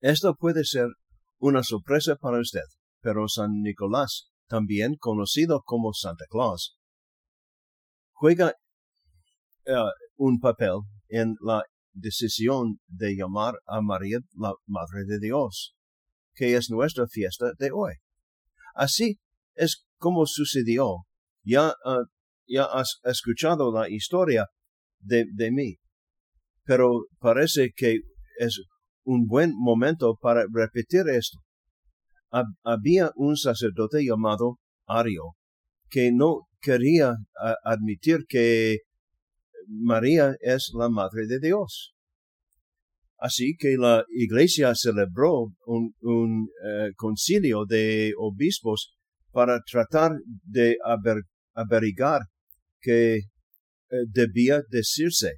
Esto puede ser una sorpresa para usted, pero San Nicolás, también conocido como Santa Claus, juega eh, un papel en la decisión de llamar a María la Madre de Dios, que es nuestra fiesta de hoy. Así es como sucedió. Ya, uh, ya has escuchado la historia de mí, pero parece que es un buen momento para repetir esto. había un sacerdote llamado Ario que no quería admitir que María es la Madre de Dios. Así que la Iglesia celebró un, eh, concilio de obispos para tratar de averiguar qué eh, debía decirse.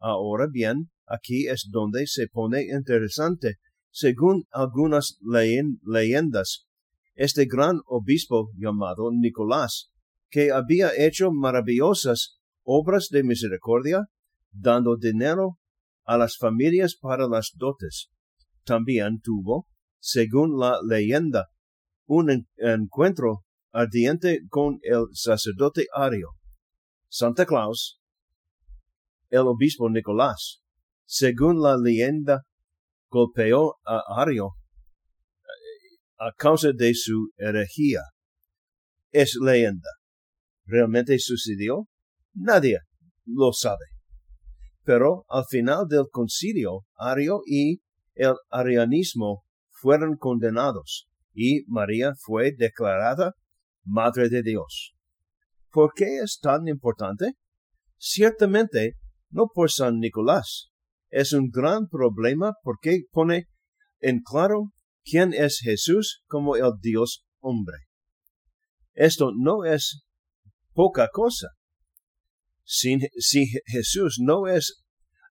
Ahora bien, aquí es donde se pone interesante. Según algunas leyendas, este gran obispo llamado Nicolás, que había hecho maravillosas obras de misericordia, dando dinero a las familias para las dotes. También tuvo, según la leyenda, un encuentro ardiente con el sacerdote Ario. Santa Claus, el obispo Nicolás, según la leyenda, golpeó a Ario eh, a causa de su herejía. Es leyenda. ¿Realmente sucedió? Nadie lo sabe. Pero al final del concilio, Ario y el arianismo fueron condenados y María fue declarada Madre de Dios. ¿Por qué es tan importante? Ciertamente no por San Nicolás. Es un gran problema porque pone en claro quién es Jesús como el Dios hombre. Esto no es poca cosa. Si, Jesús no es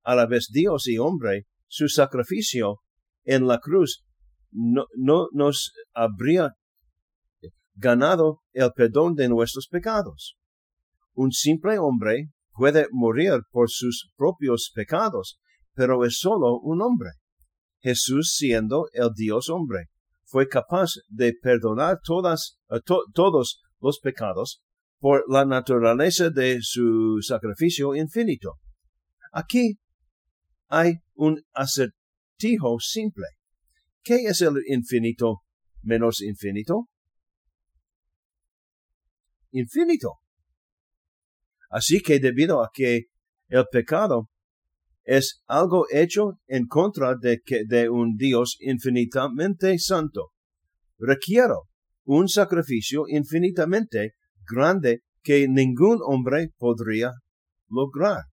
a la vez Dios y hombre, su sacrificio en la cruz no nos habría ganado el perdón de nuestros pecados. Un simple hombre puede morir por sus propios pecados, pero es solo un hombre. Jesús siendo el Dios hombre, fue capaz de perdonar todas, eh, todos los pecados por la naturaleza de su sacrificio infinito. Aquí hay un acertijo simple. ¿Qué es el infinito menos infinito? Infinito. Así que debido a que el pecado es algo hecho en contra de, que, de un Dios infinitamente santo, requiero un sacrificio infinitamente grande que ningún hombre podría lograr.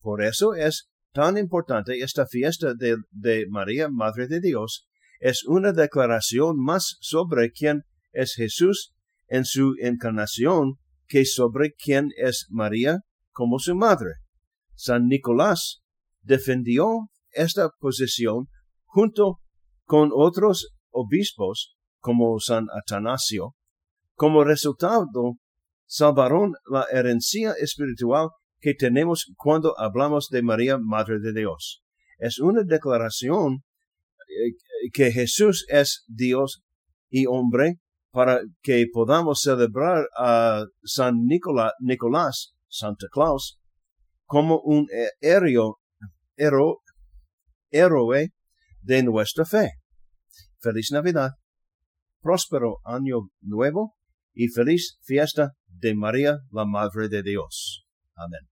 Por eso es tan importante esta fiesta de, de, María, Madre de Dios. Es una declaración más sobre quién es Jesús en su encarnación que sobre quién es María como su madre. San Nicolás defendió esta posición junto con otros obispos como San Atanasio. Como resultado, salvaron la herencia espiritual que tenemos cuando hablamos de María, Madre de Dios. Es una declaración eh, que Jesús es Dios y hombre para que podamos celebrar a San Nicolás, Santa Claus, como un héroe, de nuestra fe. Feliz Navidad, próspero año nuevo y feliz fiesta de María, la Madre de Dios. Amén.